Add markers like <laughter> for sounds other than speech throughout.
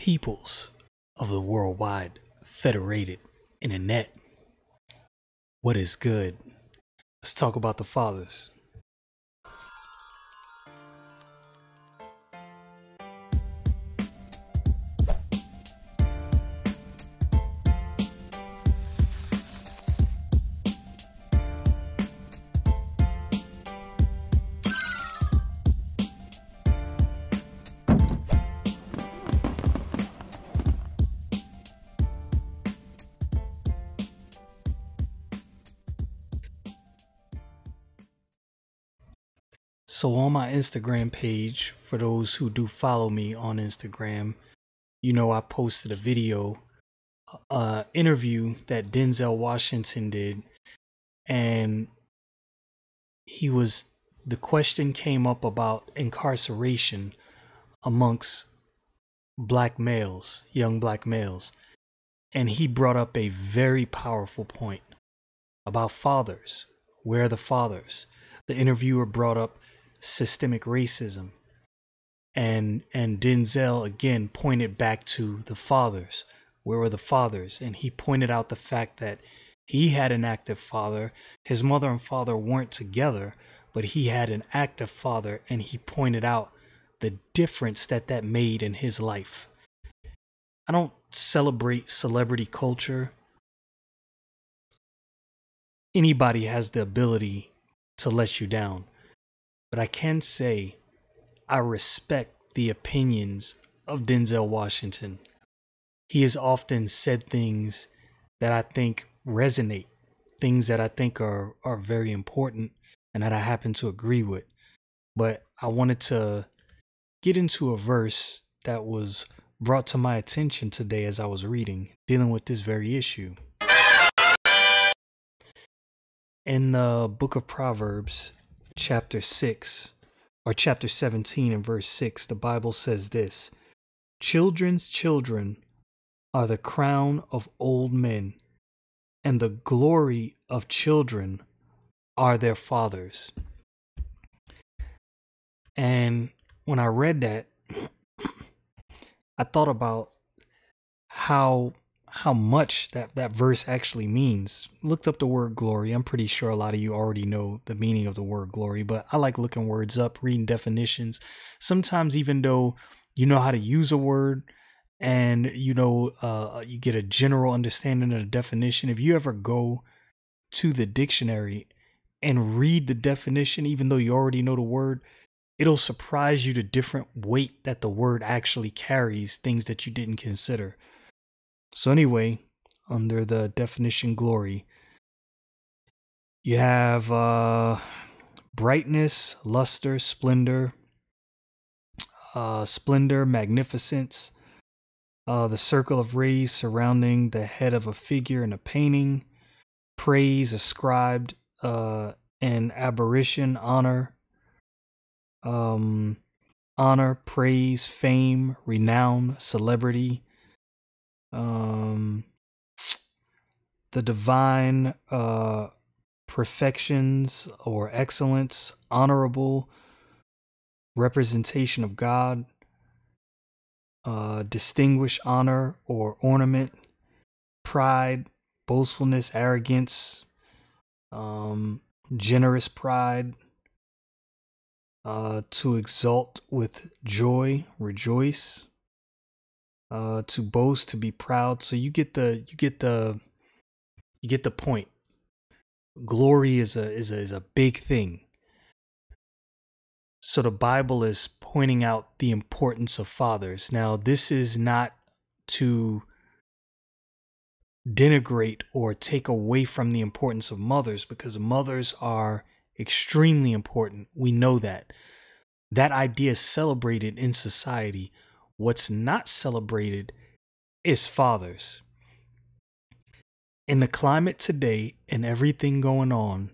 peoples of the worldwide federated internet. What is good? Let's talk about the fathers. So, on my Instagram page, for those who do follow me on Instagram, you know I posted a video, uh, interview that Denzel Washington did, and he was the question came up about incarceration amongst black males, young black males, and he brought up a very powerful point about fathers. Where are the fathers? The interviewer brought up systemic racism. And and Denzel again pointed back to the fathers. Where were the fathers? And he pointed out the fact that he had an active father. His mother and father weren't together, but he had an active father, and he pointed out the difference that that made in his life. I don't celebrate celebrity culture. Anybody has the ability to let you down. But I can say I respect the opinions of Denzel Washington. He has often said things that I think resonate, things that I think are, are very important and that I happen to agree with. But I wanted to get into a verse that was brought to my attention today as I was reading, dealing with this very issue. In the book of Proverbs, chapter 6 or chapter 17 and verse 6, the Bible says this Children's children are the crown of old men, and the glory of children are their fathers. And when I read that, <coughs> I thought about how how much that, that verse actually means. Looked up the word glory. I'm pretty sure a lot of you already know the meaning of the word glory, but I like looking words up, reading definitions. Sometimes, even though you know how to use a word and you know uh, you get a general understanding of the definition, if you ever go to the dictionary and read the definition, even though you already know the word, it'll surprise you the different weight that the word actually carries, things that you didn't consider. So, anyway, under the definition glory, you have uh, brightness, luster, splendor, uh, splendor, magnificence, uh, the circle of rays surrounding the head of a figure in a painting, praise ascribed, uh, and aberration, honor, um, honor, praise, fame, renown, celebrity, um, the divine uh, perfections or excellence, honorable representation of God, uh, distinguished honor or ornament, pride, boastfulness, arrogance, um, generous pride, uh, to exult with joy, rejoice, uh, to boast, to be proud. So you get the you get the you get the point. Glory is a is a is a big thing. So the Bible is pointing out the importance of fathers. Now, this is not to denigrate or take away from the importance of mothers because mothers are extremely important. We know that. That idea is celebrated in society. What's not celebrated is fathers. In the climate today and everything going on,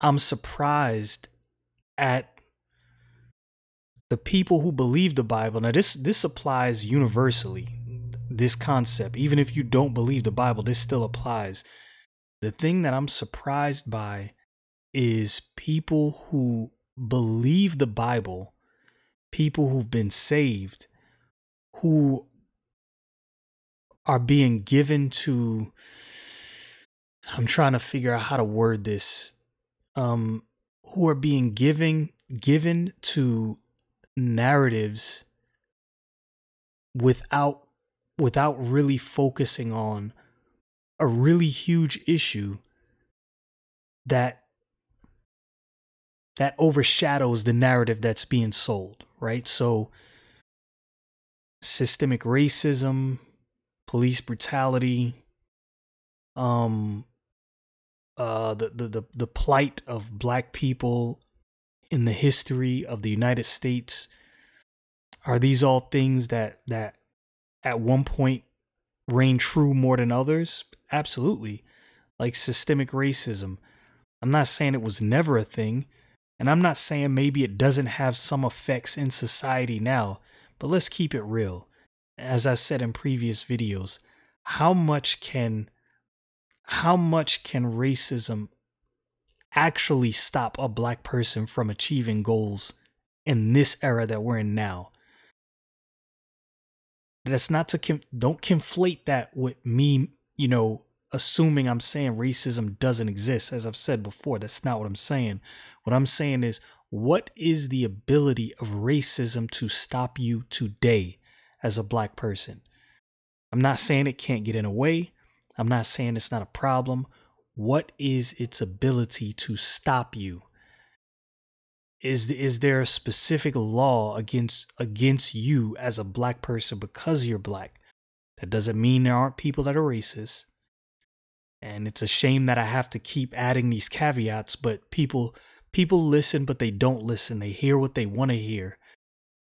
I'm surprised at the people who believe the Bible. Now this this applies universally. This concept, even if you don't believe the Bible, this still applies. The thing that I'm surprised by is people who believe the Bible people who've been saved who are being given to I'm trying to figure out how to word this. Um who are being given given to narratives without without really focusing on a really huge issue that that overshadows the narrative that's being sold, right? So systemic racism, police brutality, um uh the, the the the plight of black people in the history of the United States. Are these all things that that at one point reign true more than others? Absolutely. Like systemic racism. I'm not saying it was never a thing and i'm not saying maybe it doesn't have some effects in society now but let's keep it real as i said in previous videos how much can how much can racism actually stop a black person from achieving goals in this era that we're in now. That's not to don't conflate that with me, you know, assuming I'm saying racism doesn't exist. As I've said before, that's not what I'm saying. What I'm saying is, what is the ability of racism to stop you today as a black person? I'm not saying it can't get in a way. I'm not saying it's not a problem what is its ability to stop you? Is is there a specific law against against you as a black person because you're black? That doesn't mean there aren't people that are racist. And it's a shame that I have to keep adding these caveats, but people people listen but they don't listen. They hear what they want to hear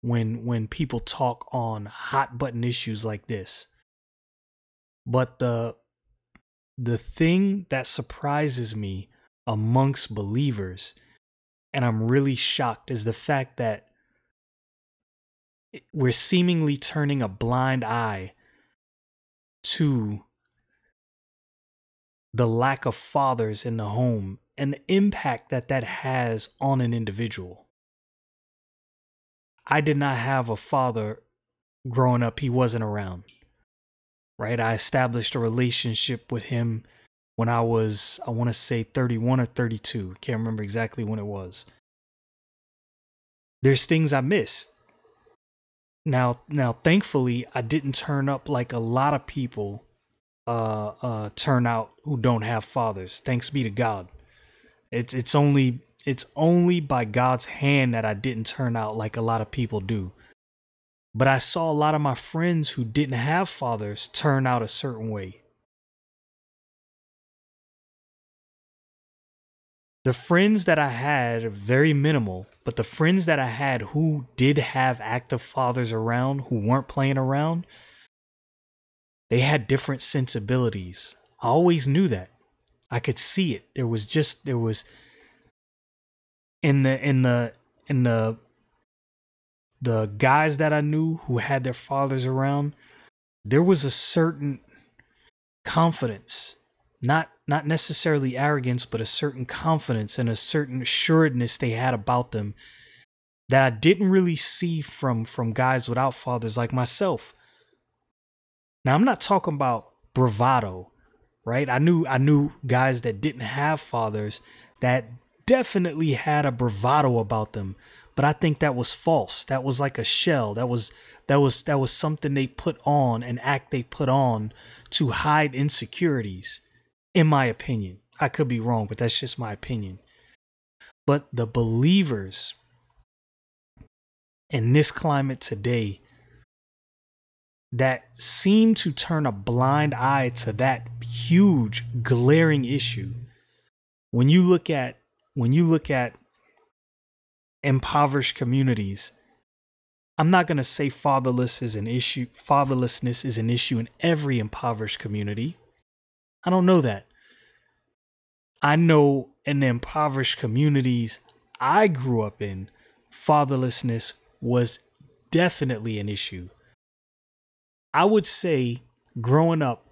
when when people talk on hot button issues like this. But the the thing that surprises me amongst believers, and I'm really shocked, is the fact that we're seemingly turning a blind eye to the lack of fathers in the home and the impact that that has on an individual. I did not have a father growing up, he wasn't around right? I established a relationship with him when I was, I want to say 31 or 32. Can't remember exactly when it was. There's things I missed. Now, now, thankfully, I didn't turn up like a lot of people uh, uh, turn out who don't have fathers. Thanks be to God. It's it's only it's only by God's hand that I didn't turn out like a lot of people do. But I saw a lot of my friends who didn't have fathers turn out a certain way. The friends that I had, very minimal, but the friends that I had who did have active fathers around, who weren't playing around, they had different sensibilities. I always knew that. I could see it. There was just there was in the in the in the the guys that I knew who had their fathers around, there was a certain confidence, not not necessarily arrogance, but a certain confidence and a certain assuredness they had about them that I didn't really see from from guys without fathers like myself. Now I'm not talking about bravado, right? I knew I knew guys that didn't have fathers that definitely had a bravado about them but I think that was false. That was like a shell. That was that was that was something they put on, an act they put on to hide insecurities, in my opinion. I could be wrong, but that's just my opinion. But the believers in this climate today that seem to turn a blind eye to that huge glaring issue when you look at when you look at impoverished communities. I'm not going to say fatherless is an issue, fatherlessness is an issue in every impoverished community. I don't know that. I know in the impoverished communities I grew up in, fatherlessness was definitely an issue. I would say growing up,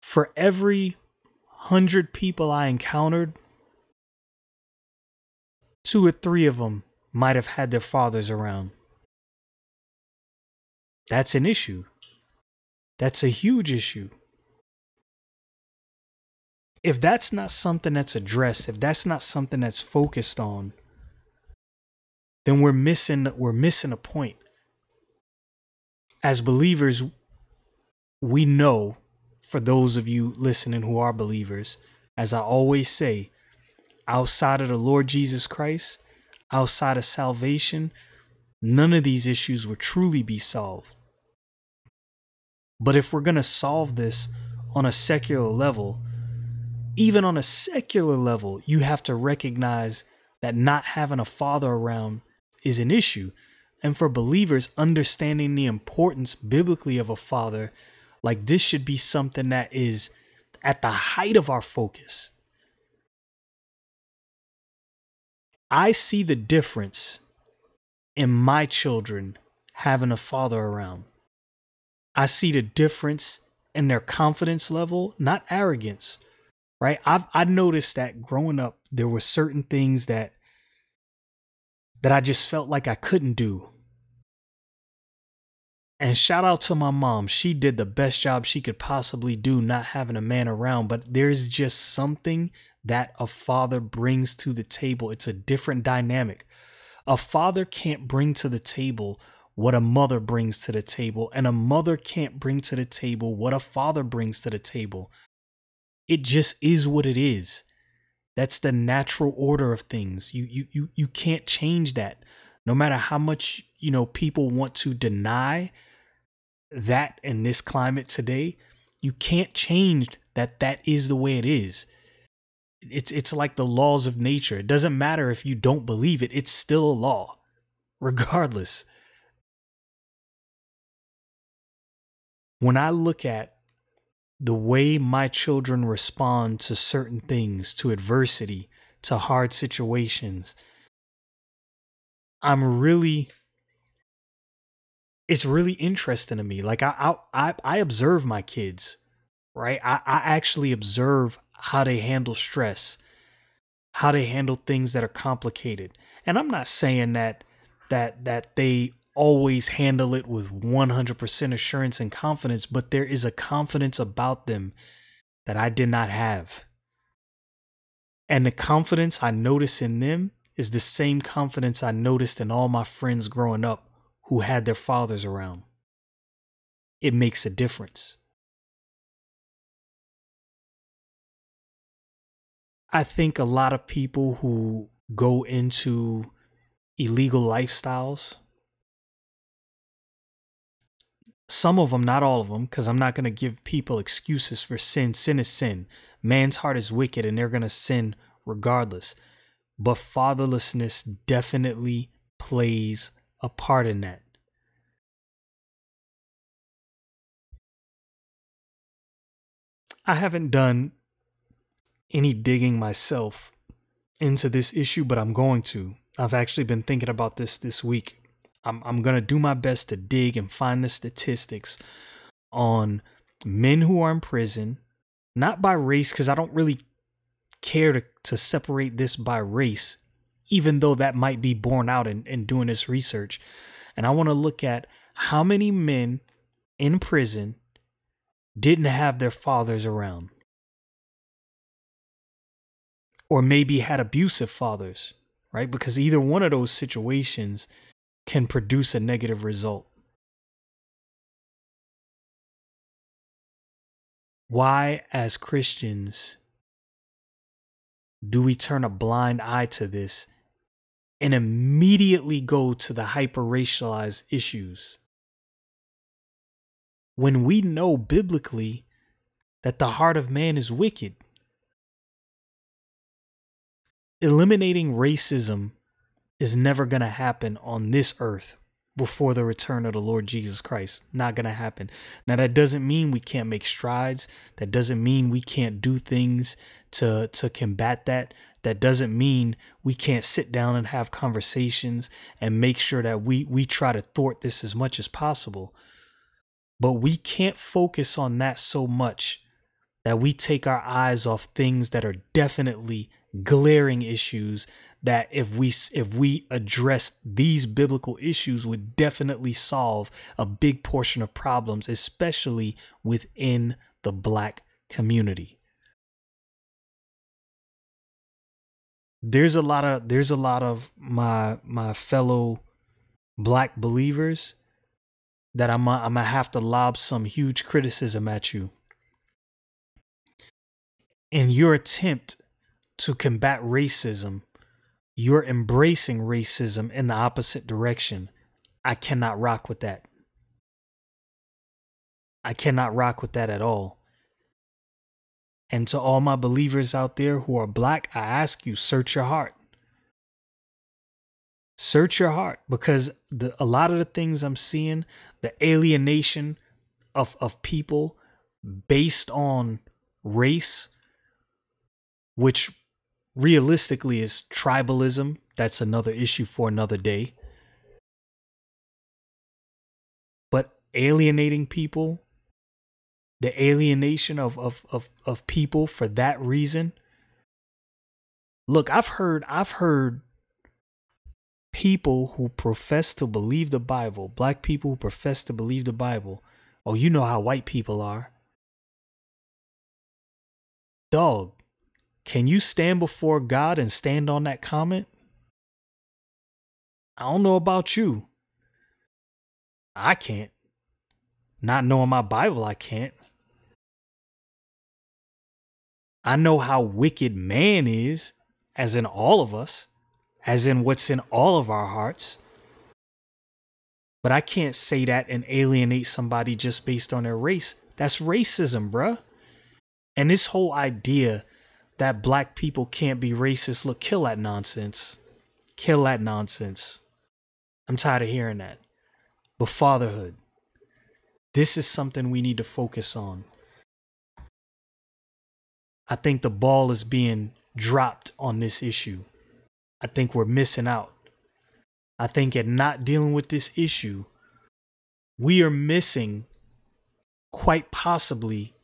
for every hundred people I encountered, two or three of them might have had their fathers around. That's an issue. That's a huge issue. If that's not something that's addressed, if that's not something that's focused on, then we're missing we're missing a point. As believers, we know for those of you listening who are believers, as I always say, outside of the Lord Jesus Christ, outside of salvation, none of these issues will truly be solved. But if we're going to solve this on a secular level, even on a secular level, you have to recognize that not having a father around is an issue. And for believers, understanding the importance biblically of a father, like this should be something that is at the height of our focus. I see the difference in my children having a father around. I see the difference in their confidence level, not arrogance, right? I've I noticed that growing up, there were certain things that that I just felt like I couldn't do. And shout out to my mom. She did the best job she could possibly do not having a man around, but there's just something that a father brings to the table. It's a different dynamic. A father can't bring to the table what a mother brings to the table, and a mother can't bring to the table what a father brings to the table. It just is what it is. That's the natural order of things. You you you you can't change that. No matter how much, you know, people want to deny that in this climate today, you can't change that that is the way it is it's it's like the laws of nature. It doesn't matter if you don't believe it, it's still a law, <laughs> regardless. When I look at the way my children respond to certain things, to adversity, to hard situations, I'm really it's really interesting to me. Like I I I observe my kids, right? I, I actually observe how they handle stress, how they handle things that are complicated. And I'm not saying that that that they always handle it with 100% assurance and confidence, but there is a confidence about them that I did not have. And the confidence I notice in them is the same confidence I noticed in all my friends growing up who had their fathers around. It makes a difference. I think a lot of people who go into illegal lifestyles, some of them, not all of them, because I'm not going to give people excuses for sin. Sin is sin. Man's heart is wicked and they're going to sin regardless. But fatherlessness definitely plays a part in that. I haven't done any digging myself into this issue, but I'm going to. I've actually been thinking about this this week. I'm, I'm going to do my best to dig and find the statistics on men who are in prison, not by race, because I don't really care to, to separate this by race, even though that might be borne out in, in doing this research. And I want to look at how many men in prison didn't have their fathers around or maybe had abusive fathers, right? Because either one of those situations can produce a negative result. Why, as Christians, do we turn a blind eye to this and immediately go to the hyper racialized issues? When we know biblically that the heart of man is wicked eliminating racism is never going to happen on this earth before the return of the Lord Jesus Christ. Not going to happen. Now that doesn't mean we can't make strides. That doesn't mean we can't do things to to combat that. That doesn't mean we can't sit down and have conversations and make sure that we we try to thwart this as much as possible. But we can't focus on that so much that we take our eyes off things that are definitely glaring issues that if we if we address these biblical issues would definitely solve a big portion of problems especially within the black community there's a lot of there's a lot of my my fellow black believers that I'm I'm gonna have to lob some huge criticism at you in your attempt to combat racism, you're embracing racism in the opposite direction. I cannot rock with that. I cannot rock with that at all. And to all my believers out there who are black, I ask you, search your heart. Search your heart because the, a lot of the things I'm seeing, the alienation of, of people based on race, which realistically is tribalism. That's another issue for another day. But alienating people, the alienation of, of, of, of people for that reason. Look, I've heard I've heard people who profess to believe the Bible, black people who profess to believe the Bible. Oh, you know how white people are. Dog, can you stand before God and stand on that comment? I don't know about you. I can't. Not knowing my Bible, I can't. I know how wicked man is, as in all of us, as in what's in all of our hearts. But I can't say that and alienate somebody just based on their race. That's racism, bruh. And this whole idea that black people can't be racist. Look, kill that nonsense. Kill that nonsense. I'm tired of hearing that. But fatherhood, this is something we need to focus on. I think the ball is being dropped on this issue. I think we're missing out. I think in not dealing with this issue, we are missing quite possibly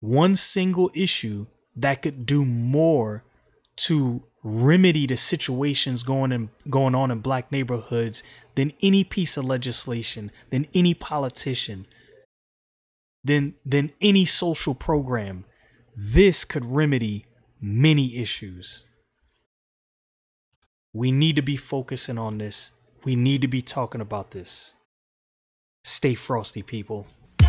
one single issue that could do more to remedy the situations going in, going on in black neighborhoods than any piece of legislation, than any politician, than than any social program. This could remedy many issues. We need to be focusing on this. We need to be talking about this. Stay frosty, people.